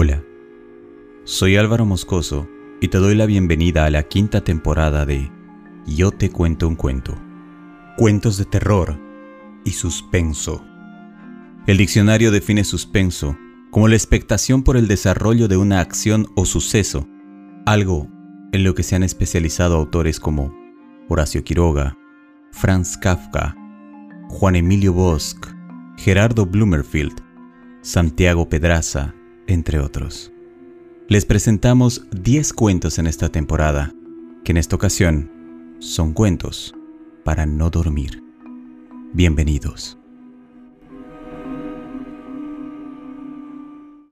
Hola, soy Álvaro Moscoso y te doy la bienvenida a la quinta temporada de Yo te cuento un cuento. Cuentos de terror y suspenso. El diccionario define suspenso como la expectación por el desarrollo de una acción o suceso, algo en lo que se han especializado autores como Horacio Quiroga, Franz Kafka, Juan Emilio Bosch, Gerardo Blumerfield, Santiago Pedraza, entre otros. Les presentamos 10 cuentos en esta temporada, que en esta ocasión son cuentos para no dormir. Bienvenidos.